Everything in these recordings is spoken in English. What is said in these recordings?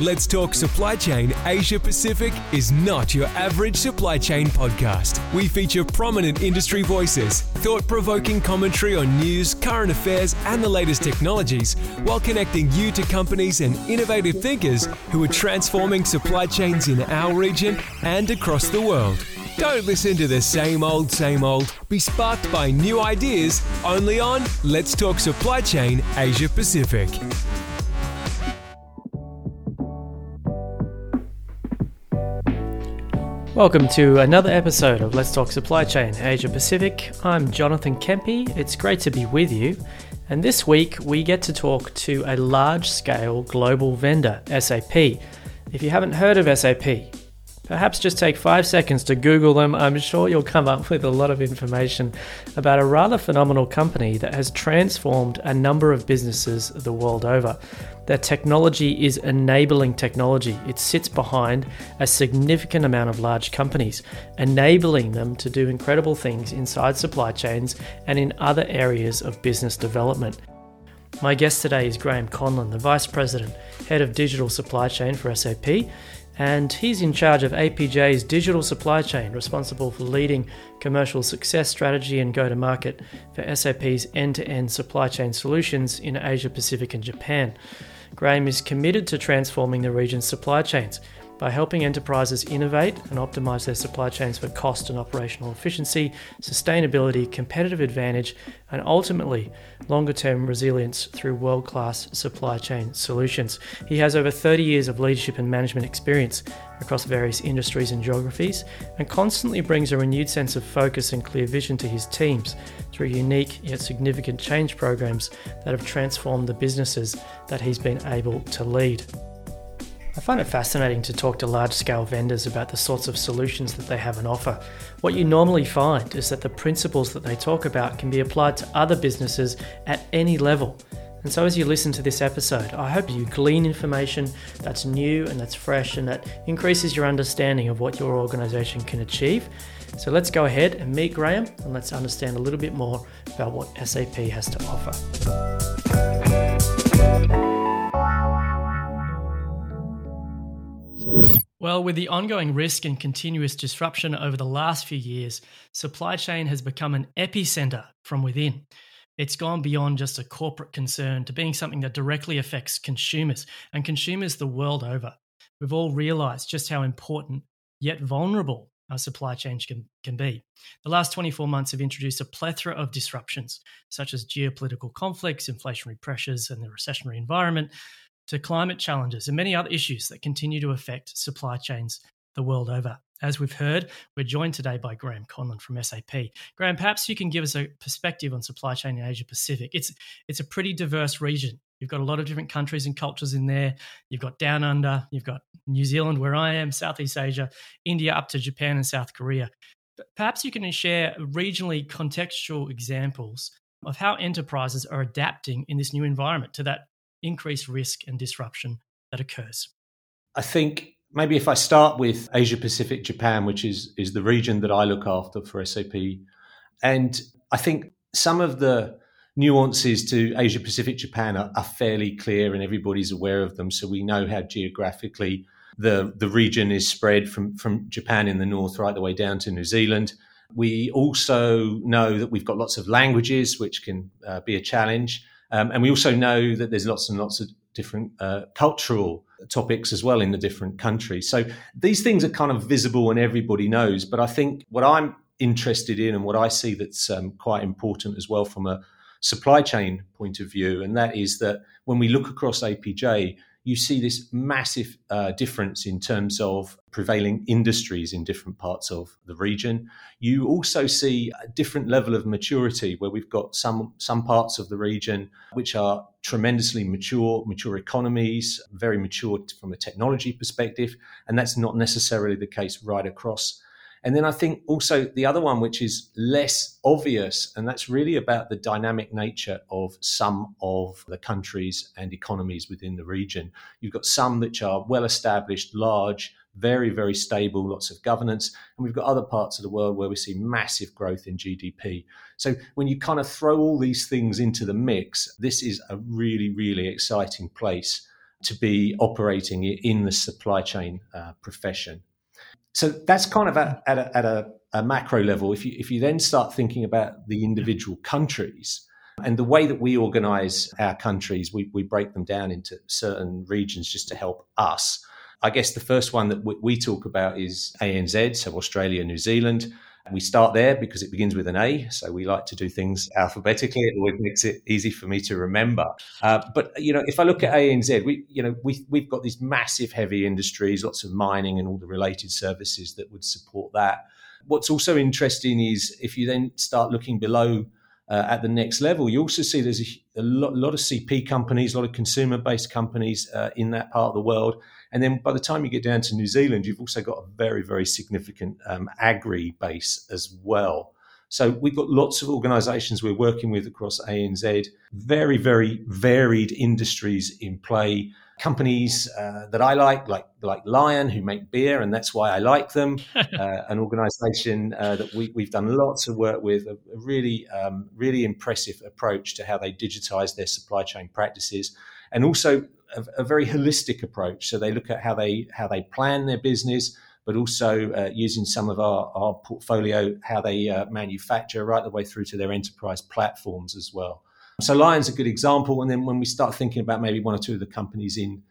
Let's Talk Supply Chain Asia Pacific is not your average supply chain podcast. We feature prominent industry voices, thought provoking commentary on news, current affairs, and the latest technologies, while connecting you to companies and innovative thinkers who are transforming supply chains in our region and across the world. Don't listen to the same old, same old. Be sparked by new ideas only on Let's Talk Supply Chain Asia Pacific. Welcome to another episode of Let's Talk Supply Chain Asia Pacific. I'm Jonathan Kempe. It's great to be with you. And this week we get to talk to a large scale global vendor, SAP. If you haven't heard of SAP, perhaps just take five seconds to Google them. I'm sure you'll come up with a lot of information about a rather phenomenal company that has transformed a number of businesses the world over that technology is enabling technology. It sits behind a significant amount of large companies, enabling them to do incredible things inside supply chains and in other areas of business development. My guest today is Graham Conlon, the Vice President, Head of Digital Supply Chain for SAP, and he's in charge of APJ's digital supply chain, responsible for leading commercial success strategy and go to market for SAP's end to end supply chain solutions in Asia Pacific and Japan. Graham is committed to transforming the region's supply chains by helping enterprises innovate and optimize their supply chains for cost and operational efficiency, sustainability, competitive advantage, and ultimately longer term resilience through world class supply chain solutions. He has over 30 years of leadership and management experience across various industries and geographies and constantly brings a renewed sense of focus and clear vision to his teams through unique yet significant change programs that have transformed the businesses that he's been able to lead. I find it fascinating to talk to large scale vendors about the sorts of solutions that they have on offer. What you normally find is that the principles that they talk about can be applied to other businesses at any level. And so, as you listen to this episode, I hope you glean information that's new and that's fresh and that increases your understanding of what your organization can achieve. So, let's go ahead and meet Graham and let's understand a little bit more about what SAP has to offer. Well, with the ongoing risk and continuous disruption over the last few years, supply chain has become an epicenter from within. It's gone beyond just a corporate concern to being something that directly affects consumers and consumers the world over. We've all realized just how important yet vulnerable our supply chain can, can be. The last 24 months have introduced a plethora of disruptions, such as geopolitical conflicts, inflationary pressures, and the recessionary environment, to climate challenges and many other issues that continue to affect supply chains the world over. As we've heard, we're joined today by Graham Conlon from SAP. Graham, perhaps you can give us a perspective on supply chain in Asia Pacific. It's it's a pretty diverse region. You've got a lot of different countries and cultures in there. You've got down under, you've got New Zealand, where I am, Southeast Asia, India, up to Japan and South Korea. Perhaps you can share regionally contextual examples of how enterprises are adapting in this new environment to that increased risk and disruption that occurs? I think maybe if I start with Asia Pacific Japan, which is is the region that I look after for SAP, and I think some of the nuances to Asia Pacific Japan are, are fairly clear and everybody's aware of them. So we know how geographically the the region is spread from from Japan in the north right the way down to New Zealand. We also know that we've got lots of languages, which can uh, be a challenge. Um, and we also know that there's lots and lots of different uh, cultural topics as well in the different countries. So these things are kind of visible and everybody knows. But I think what I'm interested in and what I see that's um, quite important as well from a supply chain point of view, and that is that when we look across APJ, you see this massive uh, difference in terms of prevailing industries in different parts of the region. You also see a different level of maturity where we've got some some parts of the region which are tremendously mature, mature economies, very mature from a technology perspective, and that's not necessarily the case right across and then I think also the other one, which is less obvious, and that's really about the dynamic nature of some of the countries and economies within the region. You've got some which are well established, large, very, very stable, lots of governance. And we've got other parts of the world where we see massive growth in GDP. So when you kind of throw all these things into the mix, this is a really, really exciting place to be operating in the supply chain uh, profession. So that's kind of at, at, a, at a, a, macro level. If you, if you then start thinking about the individual countries and the way that we organize our countries, we, we break them down into certain regions just to help us. I guess the first one that we, we talk about is ANZ, so Australia, New Zealand. We start there because it begins with an A, so we like to do things alphabetically. It always makes it easy for me to remember. Uh, but you know, if I look at ANZ, we you know we we've got these massive heavy industries, lots of mining and all the related services that would support that. What's also interesting is if you then start looking below uh, at the next level, you also see there's a, a, lot, lot, of CP companies, a lot of consumer based companies uh, in that part of the world. And then by the time you get down to New Zealand, you've also got a very, very significant um, agri base as well. So we've got lots of organisations we're working with across ANZ, very, very varied industries in play companies uh, that I like, like like Lion, who make beer, and that's why I like them. uh, an organisation uh, that we, have done lots of work with, a, a really um, really impressive approach to how they digitise their supply chain practices, and also a, a, very holistic approach. So they look at how they how they plan their business. But also uh, using some of our, our portfolio, how they uh, manufacture, right the way through to their enterprise platforms as well. So Lion's a good example. And then when we start thinking about maybe one or two of the companies in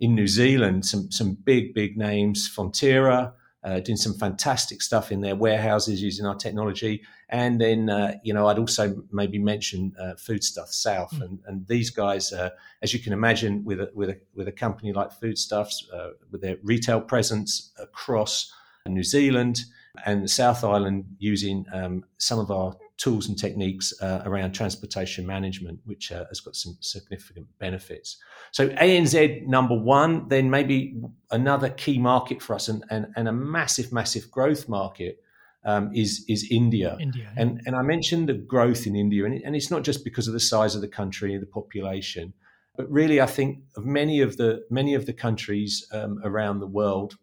in New Zealand, some some big big names, Fonterra, uh, doing some fantastic stuff in their warehouses using our technology. And then, uh, you know, I'd also maybe mention uh, Foodstuff South, mm. and, and these guys, uh, as you can imagine, with a, with a with a company like Foodstuffs, uh, with their retail presence across New Zealand and the South Island, using um, some of our tools and techniques uh, around transportation management, which uh, has got some significant benefits. So ANZ number one, then maybe another key market for us and, and, and a massive, massive growth market um, is is India. India, and and I mentioned the growth in India, and, it, and it's not just because of the size of the country and the population, but really I think of many of the many of the countries um, around the world.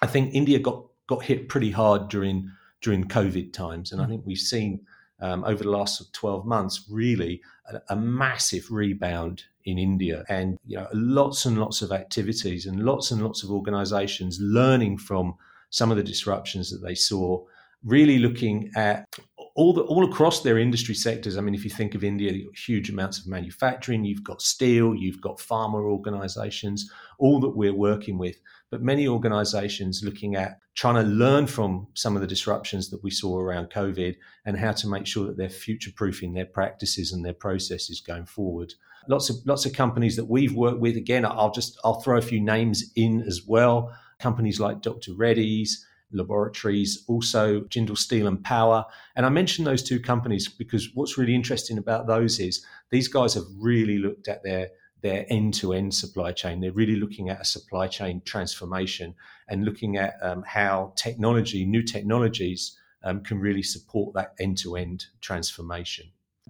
I think India got got hit pretty hard during during COVID times. And I mm. think we've seen um, over the last 12 months really a, a, massive rebound in India and you know lots and lots of activities and lots and lots of organizations learning from some of the disruptions that they saw really looking at all the, all across their industry sectors. I mean, if you think of India, huge amounts of manufacturing. You've got steel, you've got pharma organisations, all that we're working with. But many organisations looking at trying to learn from some of the disruptions that we saw around COVID and how to make sure that they're future proofing their practices and their processes going forward. Lots of lots of companies that we've worked with. Again, I'll just I'll throw a few names in as well. Companies like Dr. Reddy's laboratories, also Jindal Steel and Power. And I mentioned those two companies because what's really interesting about those is these guys have really looked at their their end-to-end supply chain. They're really looking at a supply chain transformation and looking at um, how technology, new technologies, um, can really support that end-to-end transformation.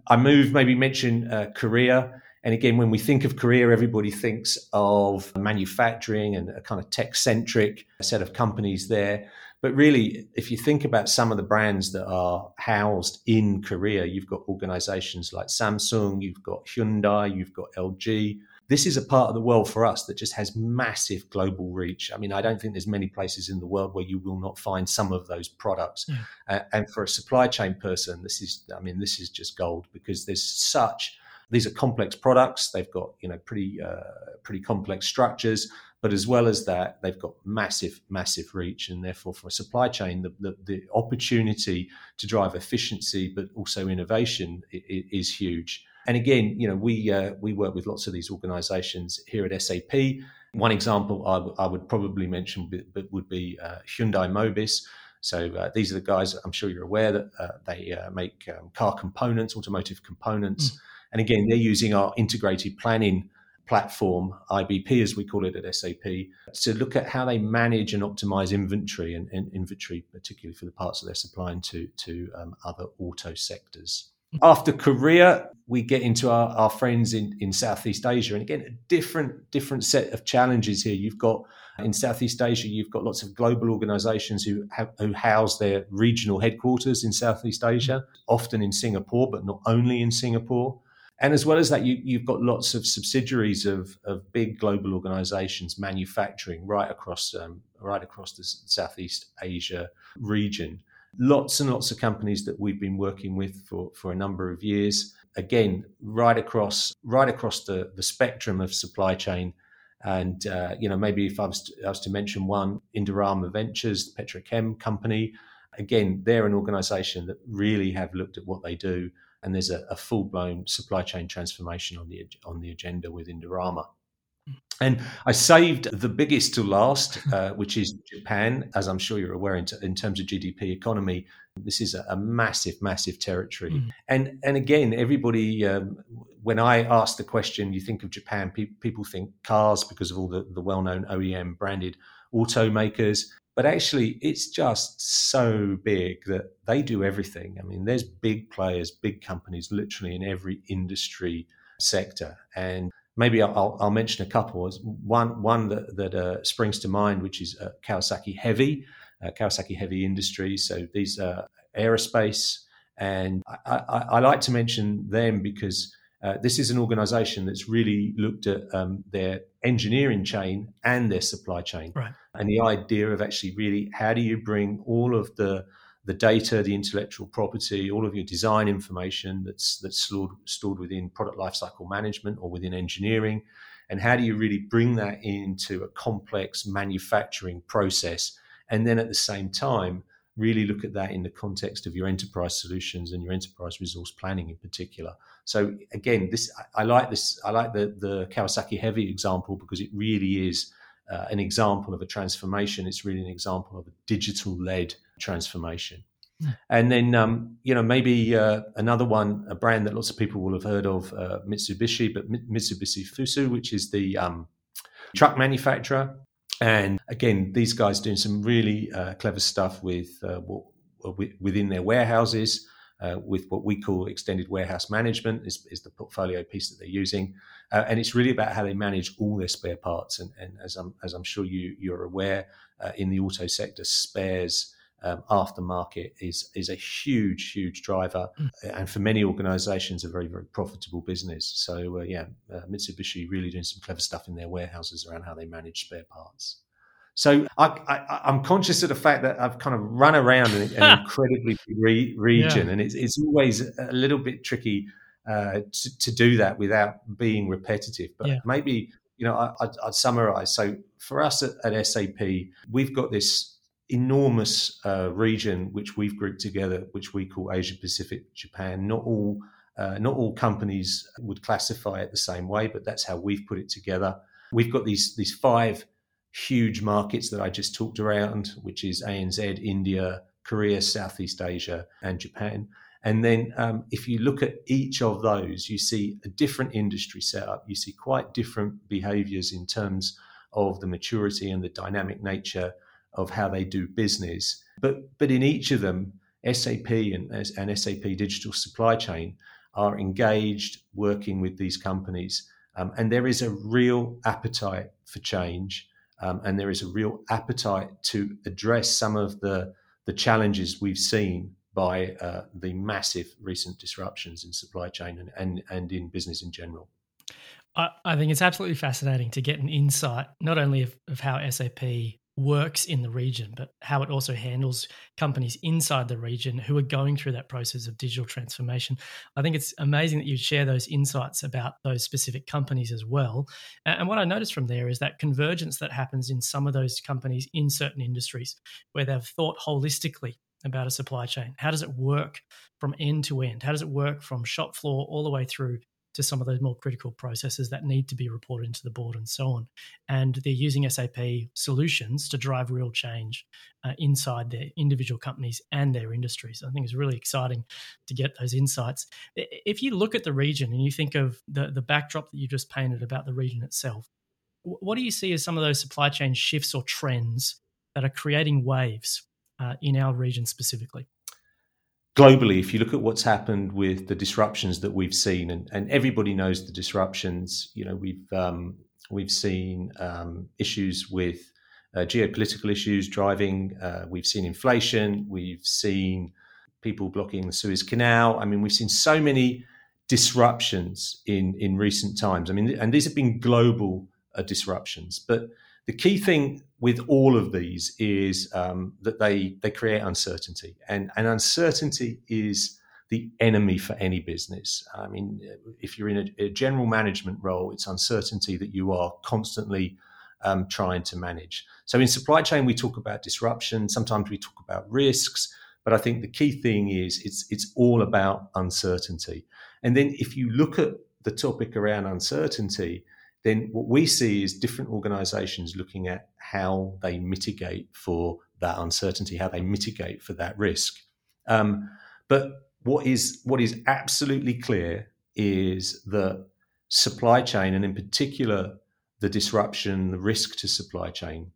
I move maybe mention uh, Korea. And again, when we think of Korea, everybody thinks of manufacturing and a kind of tech centric set of companies there. But really, if you think about some of the brands that are housed in Korea, you've got organizations like Samsung, you've got Hyundai, you've got LG. This is a part of the world for us that just has massive global reach. I mean, I don't think there's many places in the world where you will not find some of those products. Uh, and for a supply chain person, this is, I mean, this is just gold because there's such these are complex products. They've got you know pretty uh, pretty complex structures. But as well as that, they've got massive, massive reach. And therefore, for a supply chain, the, the, the opportunity to drive efficiency, but also innovation is, huge. And again, you know, we, uh, we work with lots of these organizations here at SAP. One example I, w- I would probably mention but would be uh, Hyundai Mobis. So uh, these are the guys I'm sure you're aware that uh, they uh, make um, car components, automotive components. Mm. And again, they're using our integrated planning platform, IBP as we call it at SAP, to look at how they manage and optimize inventory and, and inventory, particularly for the parts that they're supplying to, to um, other auto sectors. After Korea, we get into our, our friends in, in Southeast Asia. And again, a different, different set of challenges here. You've got in Southeast Asia, you've got lots of global organizations who, have, who house their regional headquarters in Southeast Asia, often in Singapore, but not only in Singapore. And as well as that, you, have got lots of subsidiaries of, of big global organizations manufacturing right across um, right across the Southeast Asia region. Lots and lots of companies that we've been working with for, for a number of years. Again, right across right across the, the spectrum of supply chain. And uh, you know, maybe if I was, to, I was to mention one, Indorama Ventures, the petrochem company. Again, they're an organization that really have looked at what they do and there's a, a full blown supply chain transformation on the on the agenda with Indorama. And I saved the biggest to last, uh, which is Japan. As I'm sure you're aware, in, t- in terms of GDP economy, this is a, a massive, massive territory. Mm. And and again, everybody, um, when I ask the question, you think of Japan, pe- people think cars because of all the, the well known OEM branded automakers. But actually, it's just so big that they do everything. I mean, there's big players, big companies, literally in every industry sector. And maybe I'll, I'll mention a couple. One, one that, that uh, springs to mind, which is uh, Kawasaki Heavy, uh, Kawasaki Heavy Industries. So these are aerospace. And I, I, I like to mention them because uh, this is an organization that's really looked at um, their engineering chain and their supply chain. Right. And the idea of actually really how do you bring all of the the data, the intellectual property, all of your design information that's that's stored, stored within product lifecycle management or within engineering, and how do you really bring that into a complex manufacturing process, and then at the same time really look at that in the context of your enterprise solutions and your enterprise resource planning in particular. So again, this I, I like this. I like the the Kawasaki Heavy example because it really is uh, an example of a transformation. It's really an example of a digital led transformation. Hmm. And then, um, you know, maybe uh, another one, a brand that lots of people will have heard of, uh, Mitsubishi, but Mitsubishi Fuso, which is the um, truck manufacturer. And again, these guys doing some really uh, clever stuff with uh, within their warehouses. Uh, with what we call extended warehouse management is, is the portfolio piece that they're using, uh, and it's really about how they manage all their spare parts. And, and as I'm as I'm sure you you're aware, uh, in the auto sector, spares um, aftermarket is is a huge huge driver, mm. and for many organisations, a very very profitable business. So uh, yeah, uh, Mitsubishi really doing some clever stuff in their warehouses around how they manage spare parts. So I, am conscious of the fact that I've kind of run around an, an incredibly re- region, yeah. and it's, it's always a little bit tricky uh, to, to, do that without being repetitive. But yeah. maybe you know I, would summarize. So for us at, at, SAP, we've got this enormous uh, region which we've grouped together, which we call Asia Pacific Japan. Not all uh, not all companies would classify it the same way, but that's how we've put it together. We've got these these five huge markets that I just talked around, which is ANZ, India, Korea, Southeast Asia, and Japan. And then um, if you look at each of those, you see a different industry setup. You see quite different behaviors in terms of the maturity and the dynamic nature of how they do business. But, but in each of them, SAP and, and SAP Digital Supply Chain are engaged working with these companies. Um, and there is a real appetite for change um, and there is a real appetite to address some of the the challenges we've seen by uh, the massive recent disruptions in supply chain and, and, and in business in general. I, I think it's absolutely fascinating to get an insight not only of, of how SAP works in the region, but how it also handles companies inside the region who are going through that process of digital transformation. I think it's amazing that you share those insights about those specific companies as well. And what I noticed from there is that convergence that happens in some of those companies in certain industries where they've thought holistically about a supply chain. How does it work from end to end? How does it work from shop floor all the way through to some of those more critical processes that need to be reported into the board and so on. And they're using SAP solutions to drive real change uh, inside their individual companies and their industries. I think it's really exciting to get those insights. If you look at the region and you think of the, the backdrop that you just painted about the region itself, what do you see as some of those supply chain shifts or trends that are creating waves uh, in our region specifically? Globally, if you look at what's happened with the disruptions that we've seen, and, and everybody knows the disruptions, you know, we've um, we've seen um, issues with uh, geopolitical issues driving. Uh, we've seen inflation. We've seen people blocking the Suez Canal. I mean, we've seen so many disruptions in in recent times. I mean, and these have been global uh, disruptions, but the key thing with all of these is um, that they they create uncertainty, and and uncertainty is the enemy for any business. I mean, if you're in a, a general management role, it's uncertainty that you are constantly um, trying to manage. So in supply chain, we talk about disruption. Sometimes we talk about risks, but I think the key thing is it's it's all about uncertainty. And then if you look at the topic around uncertainty, then what we see is different organizations looking at how they mitigate for that uncertainty, how they mitigate for that risk. Um, but what is what is absolutely clear is that supply chain, and in particular the disruption, the risk to supply chain,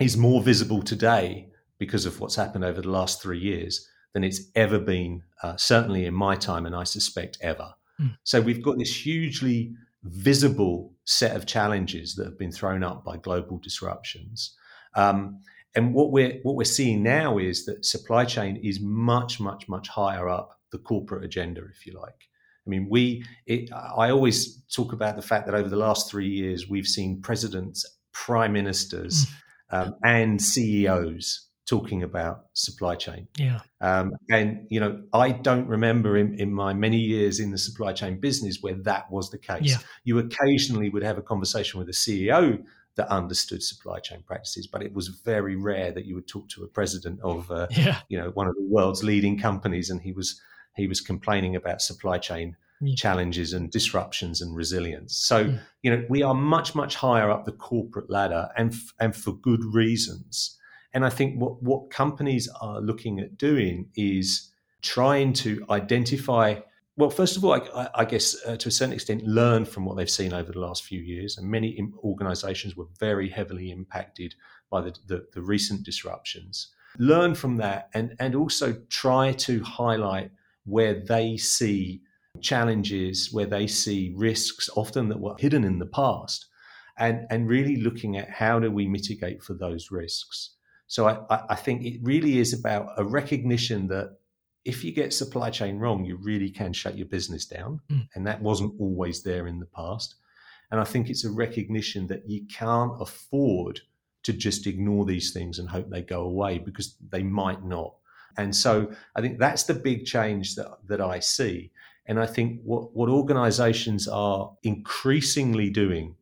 is more visible today because of what's happened over the last three years than it's ever been, uh, certainly in my time, and I suspect ever. Mm. So we've got this hugely visible set of challenges that have been thrown up by global disruptions. Um, and what we're what we're seeing now is that supply chain is much, much, much higher up the corporate agenda, if you like. I mean, we. It, I always talk about the fact that over the last three years, we've seen presidents, prime ministers, mm. um, and CEOs talking about supply chain. Yeah. Um, and, you know, I don't remember in, in my many years in the supply chain business where that was the case. Yeah. You occasionally would have a conversation with a CEO that understood supply chain practices, but it was very rare that you would talk to a president of, uh, yeah. you know, one of the world's leading companies and he was he was complaining about supply chain yeah. challenges and disruptions and resilience. So, yeah. you know, we are much, much higher up the corporate ladder and, f- and for good reasons. And I think what, what companies are looking at doing is trying to identify, well, first of all, I, I guess uh, to a certain extent, learn from what they've seen over the last few years. And many organizations were very heavily impacted by the, the, the recent disruptions. Learn from that and, and also try to highlight where they see challenges, where they see risks, often that were hidden in the past, and, and really looking at how do we mitigate for those risks. So I, I think it really is about a recognition that if you get supply chain wrong, you really can shut your business down. Mm. And that wasn't always there in the past. And I think it's a recognition that you can't afford to just ignore these things and hope they go away because they might not. And so I think that's the big change that, that I see. And I think what, what organizations are increasingly doing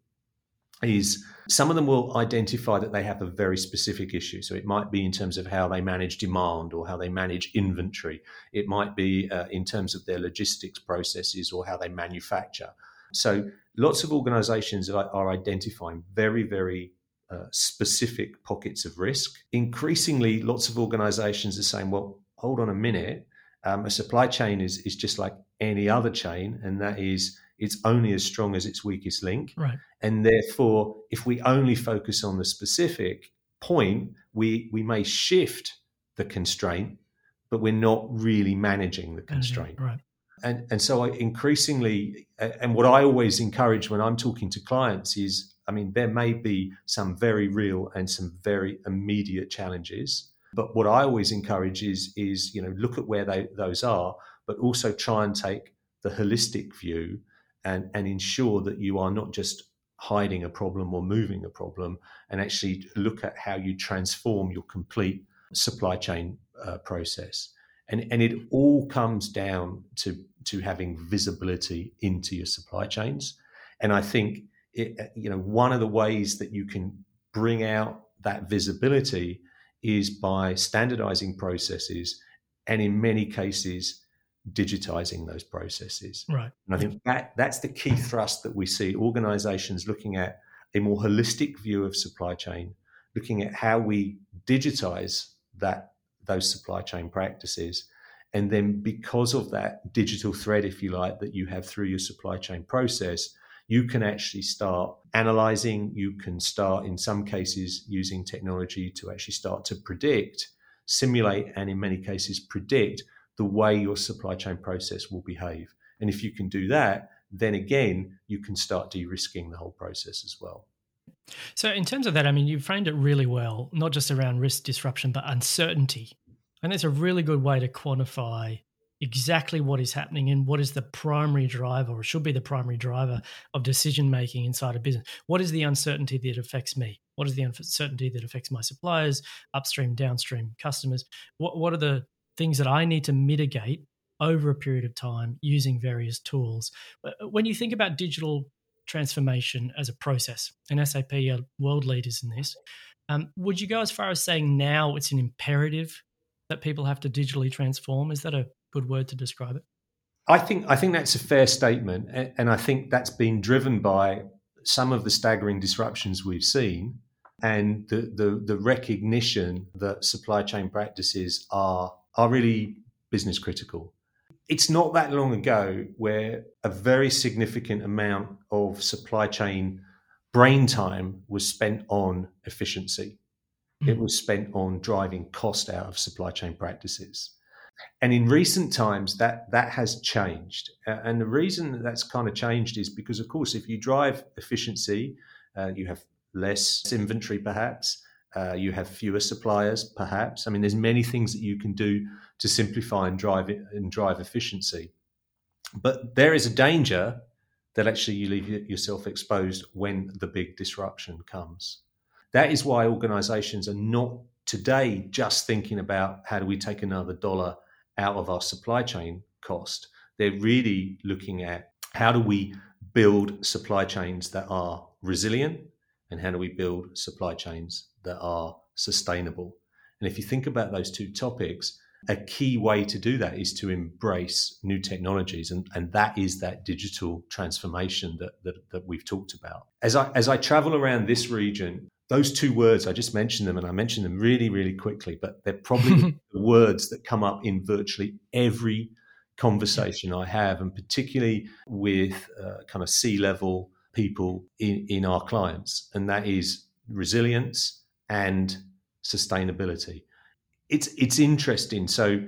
is some of them will identify that they have a very specific issue. So it might be in terms of how they manage demand or how they manage inventory. It might be uh, in terms of their logistics processes or how they manufacture. So lots of organizations are, identifying very, very uh, specific pockets of risk. Increasingly, lots of organizations are saying, well, hold on a minute. Um, a supply chain is, is just like any other chain, and that is it's only as strong as its weakest link. Right. And therefore, if we only focus on the specific point, we, we may shift the constraint, but we're not really managing the constraint. Right. And, and so I increasingly, and what I always encourage when I'm talking to clients is, I mean, there may be some very real and some very immediate challenges, but what I always encourage is, is you know, look at where they, those are, but also try and take the holistic view and, and ensure that you are not just hiding a problem or moving a problem and actually look at how you transform your complete supply chain uh, process. And, and it all comes down to, to having visibility into your supply chains. And I think, it, you know, one of the ways that you can bring out that visibility is by standardizing processes and in many cases digitizing those processes. Right. And I think that that's the key thrust that we see organizations looking at a more holistic view of supply chain, looking at how we digitize that those supply chain practices. And then because of that digital thread, if you like, that you have through your supply chain process, you can actually start analyzing, you can start in some cases using technology to actually start to predict, simulate, and in many cases predict the way your supply chain process will behave. And if you can do that, then again, you can start de risking the whole process as well. So, in terms of that, I mean, you framed it really well, not just around risk disruption, but uncertainty. And it's a really good way to quantify exactly what is happening and what is the primary driver or should be the primary driver of decision making inside a business. What is the uncertainty that affects me? What is the uncertainty that affects my suppliers, upstream, downstream customers? What, what are the things that I need to mitigate over a period of time using various tools? Uh, when you think about digital transformation as a process, and SAP are world leaders in this, um, would you go as far as saying now it's an imperative that people have to digitally transform? Is that a good word to describe it? I think I think that's a fair statement, and I think that's been driven by some of the staggering disruptions we've seen, and the the, the recognition that supply chain practices are are really business critical. It's not that long ago where a very significant amount of supply chain brain time was spent on efficiency. Mm-hmm. It was spent on driving cost out of supply chain practices. And in recent times, that that has changed. And the reason that that's kind of changed is because, of course, if you drive efficiency, uh, you have less inventory, perhaps. Uh, you have fewer suppliers, perhaps. I mean, there's many things that you can do to simplify and drive it, and drive efficiency. But there is a danger that actually you leave yourself exposed when the big disruption comes. That is why organizations are not today just thinking about how do we take another dollar out of our supply chain cost. They're really looking at how do we build supply chains that are resilient and how do we build supply chains that are sustainable. And if you think about those two topics, a key way to do that is to embrace new technologies and, and that is that digital transformation that, that, that we've talked about as i as i travel around this region those two words, I just mentioned them and I mentioned them really, really quickly, but they're probably the words that come up in virtually every conversation I have, and particularly with uh, kind of C level people in, in our clients, and that is resilience and sustainability. It's it's interesting. So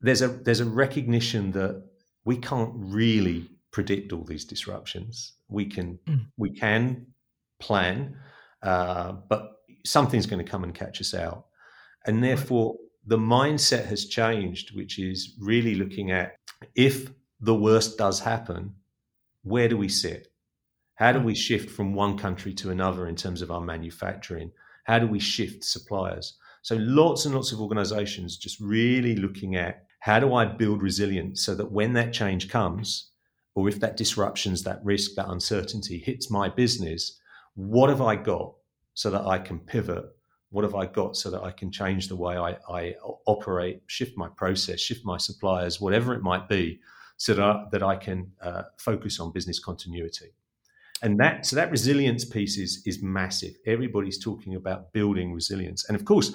there's a there's a recognition that we can't really predict all these disruptions. We can mm. we can plan, uh, but something's going to come and catch us out. And therefore, the mindset has changed, which is really looking at if the worst does happen, where do we sit? How do we shift from one country to another in terms of our manufacturing? How do we shift suppliers? So, lots and lots of organizations just really looking at how do I build resilience so that when that change comes, or if that disruptions, that risk, that uncertainty hits my business, what have I got so that I can pivot? What have I got so that I can change the way I, I operate, shift my process, shift my suppliers, whatever it might be, so that I, that I can uh, focus on business continuity? And that so that resilience piece is is massive. Everybody's talking about building resilience, and of course,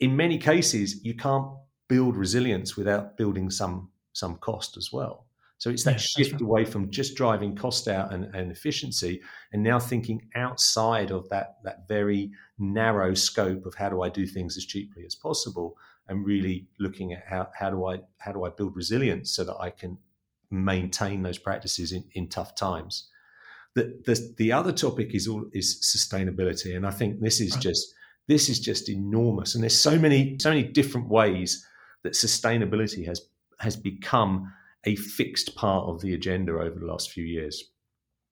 in many cases, you can't build resilience without building some some cost as well. So it's that shift right. away from just driving cost out and, and, efficiency and now thinking outside of that, that very narrow scope of how do I do things as cheaply as possible and really looking at how, how do I how do I build resilience so that I can maintain those practices in, in tough times. The, the, the other topic is all is sustainability. And I think this is right. just this is just enormous. And there's so many, so many different ways that sustainability has has become a fixed part of the agenda over the last few years.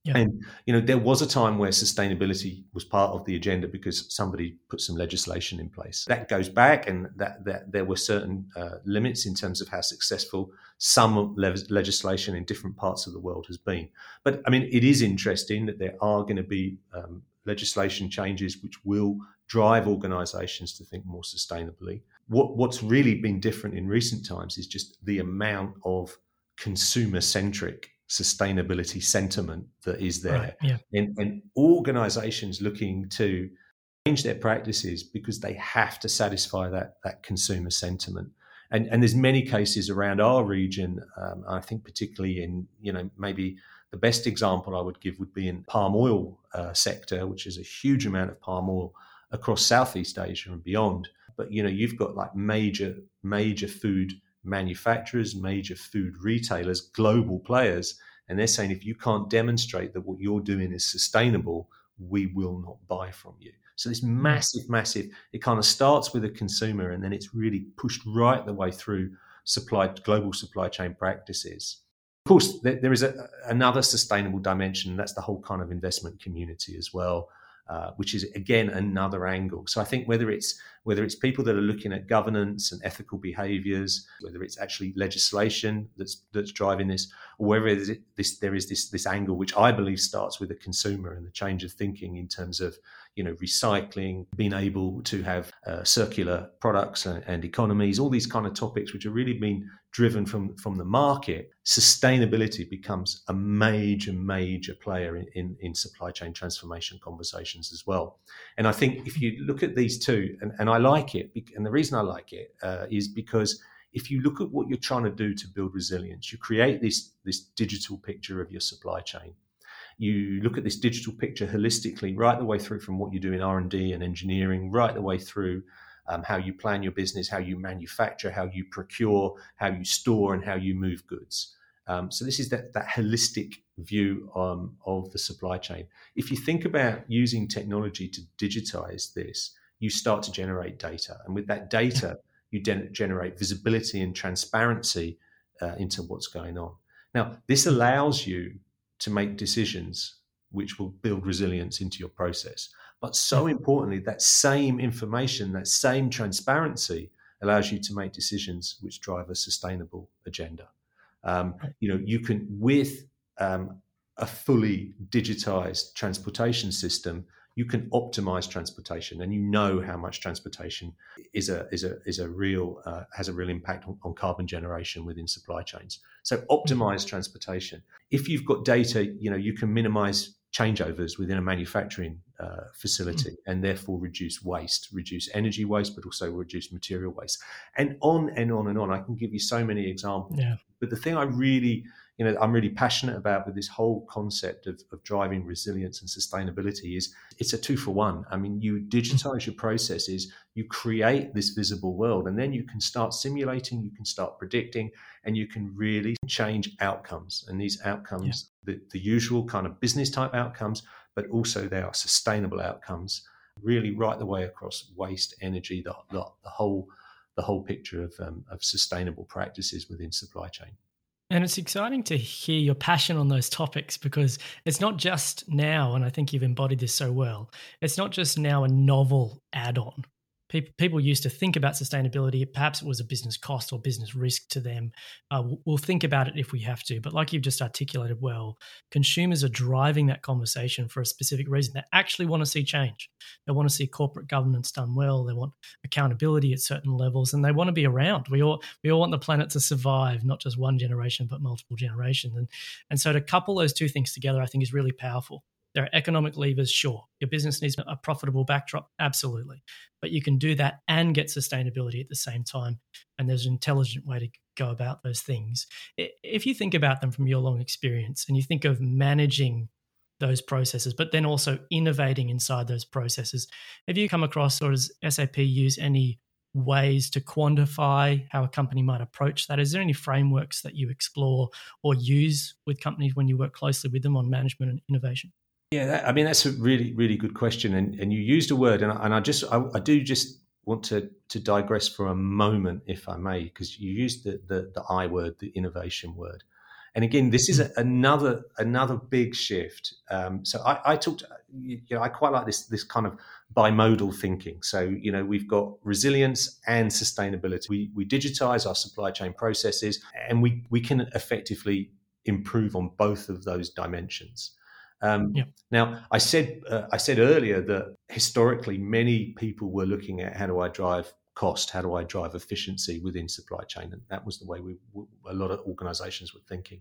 Yeah. And you know, there was a time where sustainability was part of the agenda because somebody put some legislation in place. That goes back, and that, that there were certain uh, limits in terms of how successful some le- legislation in different parts of the world has been. But I mean, it is interesting that there are going to be um, legislation changes which will drive organisations to think more sustainably. What, what's really been different in recent times is just the amount of consumer centric sustainability sentiment that is there. Right, yeah. and, and organizations looking to change their practices because they have to satisfy that that consumer sentiment. And and there's many cases around our region um, i think particularly in you know maybe the best example i would give would be in palm oil uh, sector which is a huge amount of palm oil across southeast asia and beyond. But you know you've got like major major food manufacturers, major food retailers, global players, and they're saying if you can't demonstrate that what you're doing is sustainable, we will not buy from you. So this hmm. massive, massive, it kind of starts with a consumer and then it's really pushed right the way through supply global supply chain practices. Of course, there, there is a, another sustainable dimension. That's the whole kind of investment community as well. Uh, which is again another angle. So I think whether it's whether it's people that are looking at governance and ethical behaviours, whether it's actually legislation that's that's driving this, or whether this there is this this angle which I believe starts with the consumer and the change of thinking in terms of you know, recycling, being able to have uh, circular products and, and, economies, all these kind of topics which have really being driven from, from the market, sustainability becomes a major, major player in, in, in supply chain transformation conversations as well. And I think if you look at these two, and, and I like it, and the reason I like it uh, is because if you look at what you're trying to do to build resilience, you create this, this digital picture of your supply chain you look at this digital picture holistically right the way through from what you do in r&d and engineering right the way through um, how you plan your business how you manufacture how you procure how you store and how you move goods. Um, so this is that, that holistic view um, of the supply chain. If you think about using technology to digitize this you start to generate data. And with that data you de- generate visibility and transparency uh, into what's going on. Now this allows you to make decisions which will build resilience into your process. But so importantly, that same information, that same transparency allows you to make decisions which drive a sustainable agenda. Um, you know, you can, with um, a fully digitized transportation system, you can optimize transportation and you know how much transportation is a is a is a real uh, has a real impact on, on, carbon generation within supply chains. So optimize transportation. If you've got data you know you can minimize changeovers within a manufacturing uh, facility mm-hmm. and therefore reduce waste reduce energy waste but also reduce material waste and on and on and on i can give you so many examples yeah. but the thing i really you know I'm really passionate about with this whole concept of, of driving resilience and sustainability is it's a two for one. I mean, you digitize your processes, you create this visible world, and then you can start simulating, you can start predicting, and you can really change outcomes. And these outcomes, yeah. the, the usual kind of business type outcomes, but also they are sustainable outcomes, really right the way across waste, energy, the, the, the whole the whole picture of, um, of sustainable practices within supply chain. And it's exciting to hear your passion on those topics because it's not just now, and I think you've embodied this so well, it's not just now a novel add on people, used to think about sustainability. Perhaps it was a business cost or business risk to them. Uh, we'll think about it if we have to. But like you've just articulated well, consumers are driving that conversation for a specific reason. They actually want to see change. They want to see corporate governance done well. They want accountability at certain levels, and they want to be around. We all we all want the planet to survive, not just one generation, but multiple generations. And and so to couple those two things together, I think is really powerful. There are economic levers, sure. Your business needs a profitable backdrop, absolutely. But you can do that and get sustainability at the same time. And there's an intelligent way to go about those things. If you think about them from your long experience and you think of managing those processes, but then also innovating inside those processes, have you come across or does SAP use any ways to quantify how a company might approach that? Is there any frameworks that you explore or use with companies when you work closely with them on management and innovation? Yeah, that, I mean that's a really really good question, and and you used a word, and I, and I just I, I do just want to to digress for a moment, if I may, because you used the, the the I word, the innovation word, and again, this is a, another another big shift. Um, so I, I talked, you know, I quite like this this kind of bimodal thinking. So you know, we've got resilience and sustainability. We we digitize our supply chain processes, and we we can effectively improve on both of those dimensions. Um, yeah. Now, I said uh, I said earlier that historically many people were looking at how do I drive cost, how do I drive efficiency within supply chain, and that was the way we a lot of organisations were thinking.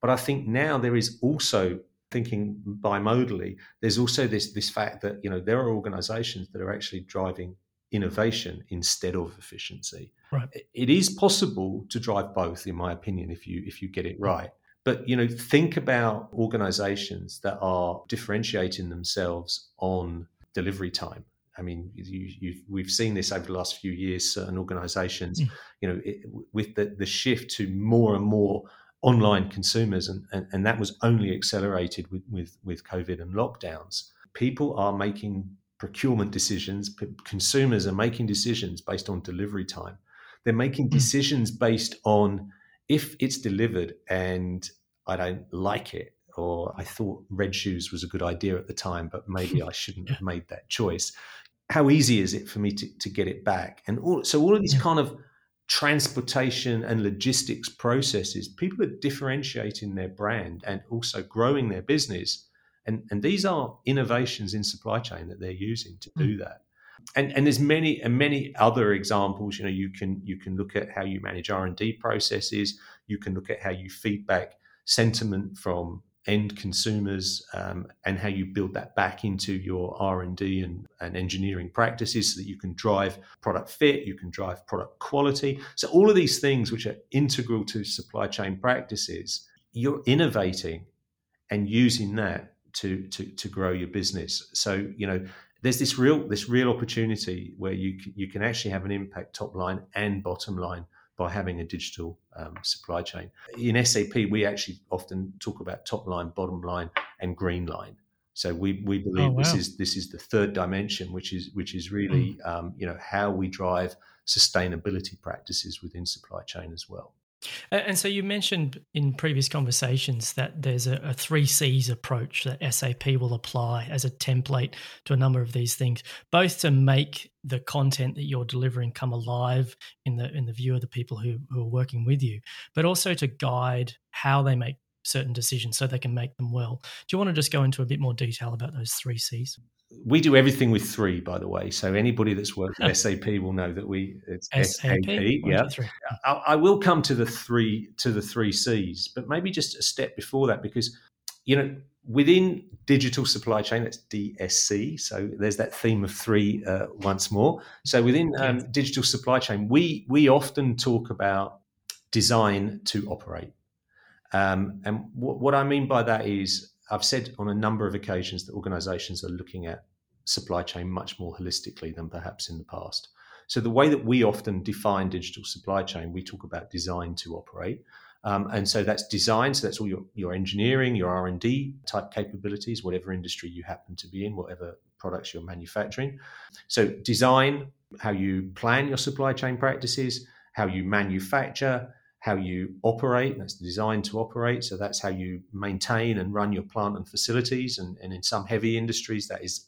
But I think now there is also thinking bimodally. There's also this this fact that you know there are organisations that are actually driving innovation instead of efficiency. Right. It is possible to drive both, in my opinion, if you if you get it right. But you know, think about organizations that are differentiating themselves on delivery time. I mean, you, we've seen this over the last few years. Certain organisations, mm. you know, it, with the, the shift to more and more online consumers, and, and, and that was only accelerated with, with, with COVID and lockdowns. People are making procurement decisions. Consumers are making decisions based on delivery time. They're making hmm. decisions based on if it's delivered and I don't like it, or I thought red shoes was a good idea at the time, but maybe I shouldn't yeah. have made that choice. How easy is it for me to, to get it back? And all, so all of these yeah. kind of transportation and logistics processes, people are differentiating their brand and also growing their business. And, and these are innovations in supply chain that they're using to do hmm. that. And, and there's many and many other examples. You know, you can you can look at how you manage R and D processes. You can look at how you feedback sentiment from end consumers um, and how you build that back into your r&d and, and engineering practices so that you can drive product fit you can drive product quality so all of these things which are integral to supply chain practices you're innovating and using that to to, to grow your business so you know there's this real this real opportunity where you you can actually have an impact top line and bottom line by having a digital um, supply chain. In SAP, we actually often talk about top line, bottom line, and green line. So we, we believe oh, wow. this is this is the third dimension, which is which is really mm. um, you know how we drive sustainability practices within supply chain as well. And so you mentioned in previous conversations that there's a, a, three C's approach that SAP will apply as a template to a number of these things, both to make the content that you're delivering come alive in the in the view of the people who, who are working with you, but also to guide how they make certain decisions so they can make them well. Do you want to just go into a bit more detail about those three C's? We do everything with three, by the way. So anybody that's worked at SAP will know that we it's SAP. yeah, I, I, will come to the three to the three C's, but maybe just a step before that because you know within digital supply chain that's DSC. So there's that theme of three uh, once more. So within um, digital supply chain, we we often talk about design to operate, um, and what, what I mean by that is I've said on a number of occasions that organizations are looking at supply chain much more holistically than perhaps in the past. So the way that we often define digital supply chain, we talk about design to operate. Um, and so that's design. So that's all your, your engineering, your R and D type capabilities, whatever industry you happen to be in, whatever products you're manufacturing. So design, how you plan your supply chain practices, how you manufacture, how you operate. That's designed to operate. So that's how you maintain and run your plant and facilities. And, and in some heavy industries, that is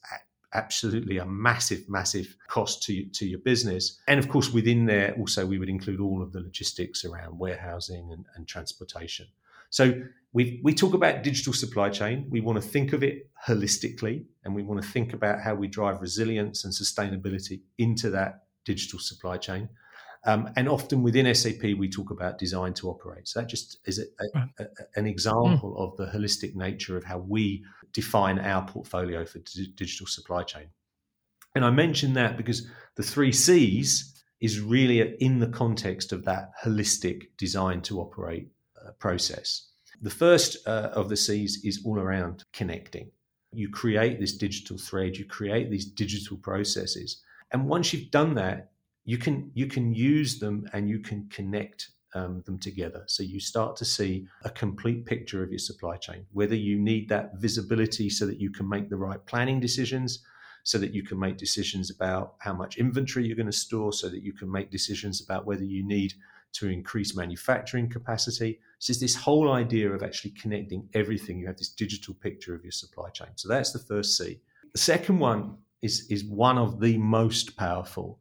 absolutely a massive, massive cost to, to your business. And of course, within there, also, we would include all of the logistics around warehousing and, and transportation. So we we talk about digital supply chain. We want to think of it holistically, and we want to think about how we drive resilience and sustainability into that digital supply chain. Um, and often within SAP, we talk about design to operate. So that just is a, a, a, an example mm. of the holistic nature of how we define our portfolio for d- digital supply chain. And I mention that because the three C's is really in the context of that holistic design to operate uh, process. The first uh, of the C's is all around connecting. You create this digital thread, you create these digital processes. And once you've done that, you can you can use them and you can connect um, them together. So you start to see a complete picture of your supply chain. Whether you need that visibility so that you can make the right planning decisions, so that you can make decisions about how much inventory you're going to store, so that you can make decisions about whether you need to increase manufacturing capacity. So it's this whole idea of actually connecting everything. You have this digital picture of your supply chain. So that's the first C. The second one is is one of the most powerful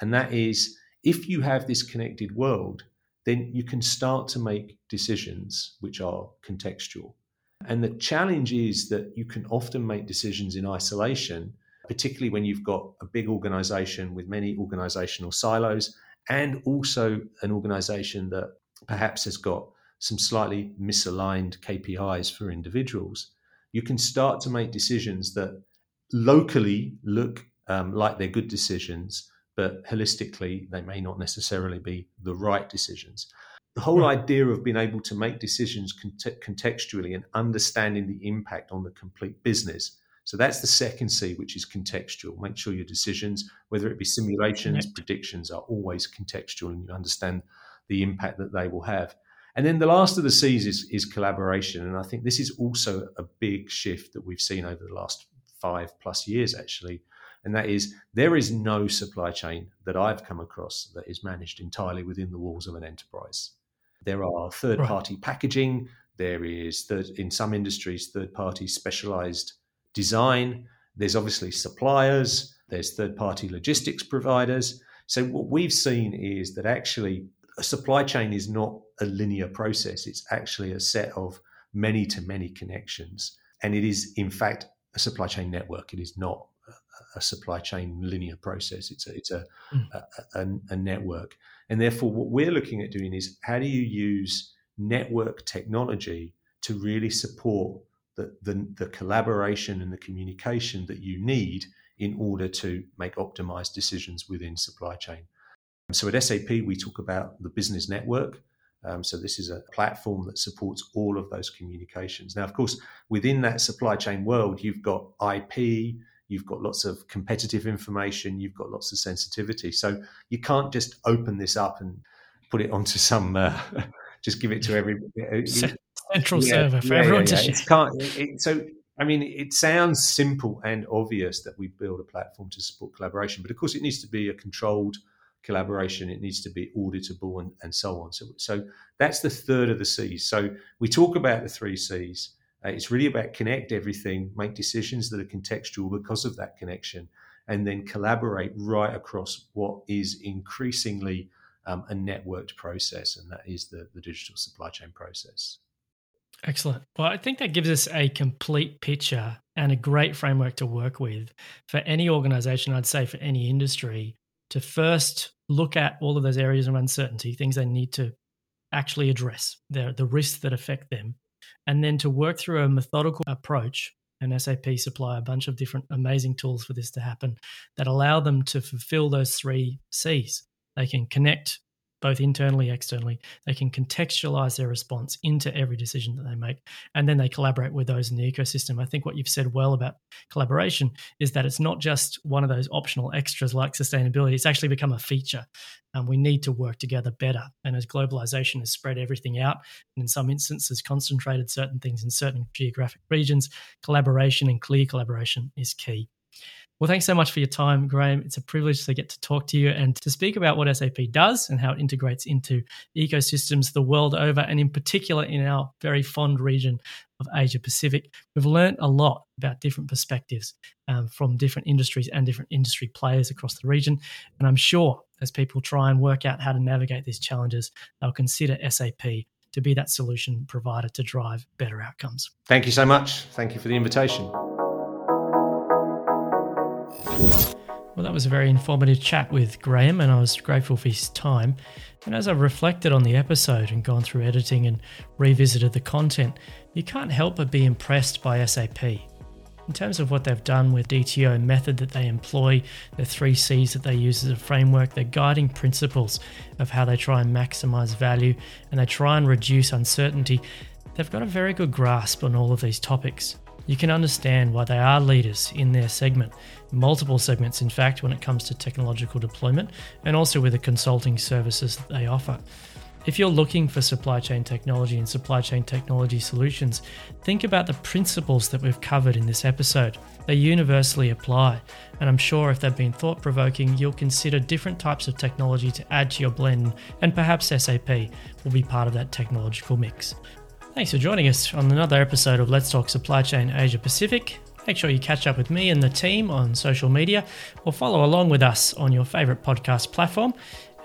and that is if you have this connected world, then you can start to make decisions which are contextual. And the challenge is that you can often make decisions in isolation, particularly when you've got a big organization with many organizational silos and also an organization that perhaps has got some slightly misaligned KPIs for individuals. You can start to make decisions that locally look um, like they're good decisions, but holistically, they may not necessarily be the right decisions. The whole hmm. idea of being able to make decisions contextually and understanding the impact on the complete business. So that's the second C, which is contextual. Make sure your decisions, whether it be simulations, predictions, are always contextual and you understand the impact that they will have. And then the last of the C's is, is collaboration. And I think this is also a big shift that we've seen over the last five plus years, actually, and that is there is no supply chain that I've come across that is managed entirely within the walls of an enterprise. There are third party right. packaging, there is third, in some industries third party specialized design, there's obviously suppliers, there's third party logistics providers. So, what we've seen is that actually a supply chain is not a linear process, it's actually a set of many to many connections. And it is, in fact, a supply chain network. It is not a supply chain linear process. It's a, it's a, mm. a, a, a, network. And therefore, what we're looking at doing is how do you use network technology to really support the, the, the collaboration and the communication that you need in order to make optimized decisions within supply chain. So at SAP, we talk about the business network. Um, so this is a platform that supports all of those communications. Now, of course, within that supply chain world, you've got IP, you've got lots of competitive information, you've got lots of sensitivity. So you can't just open this up and put it onto some, uh, just give it to every central yeah, server for yeah, everyone yeah, to share. Can't, it, so I mean, it sounds simple and obvious that we build a platform to support collaboration, but of course, it needs to be a controlled collaboration. It needs to be auditable and, and so on. So, so that's the third of the C's. So we talk about the three C's. Uh, it's really about connect everything, make decisions that are contextual because of that connection, and then collaborate right across what is increasingly um, a networked process, and that is the, the digital supply chain process. Excellent. Well, I think that gives us a complete picture and a great framework to work with for any organization, I'd say for any industry, to first look at all of those areas of uncertainty, things they need to actually address, the, the risks that affect them, and then to work through a methodical approach. And SAP supply a bunch of different amazing tools for this to happen that allow them to fulfill those three C's. They can connect both internally, externally. They can contextualize their response into every decision that they make, and then they collaborate with those in the ecosystem. I think what you've said well about collaboration is that it's not just one of those optional extras like sustainability, it's actually become a feature. And we need to work together better. And as globalization has spread everything out, and in some instances concentrated certain things in certain geographic regions, collaboration and clear collaboration is key. Well, thanks so much for your time, Graham. It's a privilege to get to talk to you and to speak about what SAP does and how it integrates into ecosystems the world over, and in particular in our very fond region of Asia Pacific. We've learned a lot about different perspectives um, from different industries and different industry players across the region. And I'm sure as people try and work out how to navigate these challenges, they'll consider SAP to be that solution provider to drive better outcomes. Thank you so much. Thank you for the invitation. Well, that was a very informative chat with Graham, and I was grateful for his time. And as I reflected on the episode and gone through editing and revisited the content, you can't help but be impressed by SAP. In terms of what they've done with DTO method that they employ, the three C's that they use as a framework, their guiding principles of how they try and maximize value and they try and reduce uncertainty, they've got a very good grasp on all of these topics you can understand why they are leaders in their segment, multiple segments, in fact, when it comes to technological deployment, and also with the consulting services that they offer. If you're looking for supply chain technology and supply chain technology solutions, think about the principles that we've covered in this episode. They universally apply, and I'm sure if they've been thought provoking, you'll consider different types of technology to add to your blend, and perhaps SAP will be part of that technological mix. Thanks for joining us on another episode of Let's Talk Supply Chain Asia Pacific. Make sure you catch up with me and the team on social media or follow along with us on your favourite podcast platform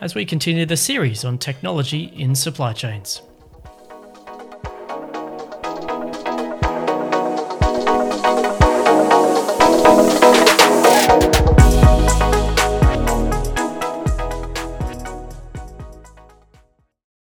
as we continue the series on technology in supply chains.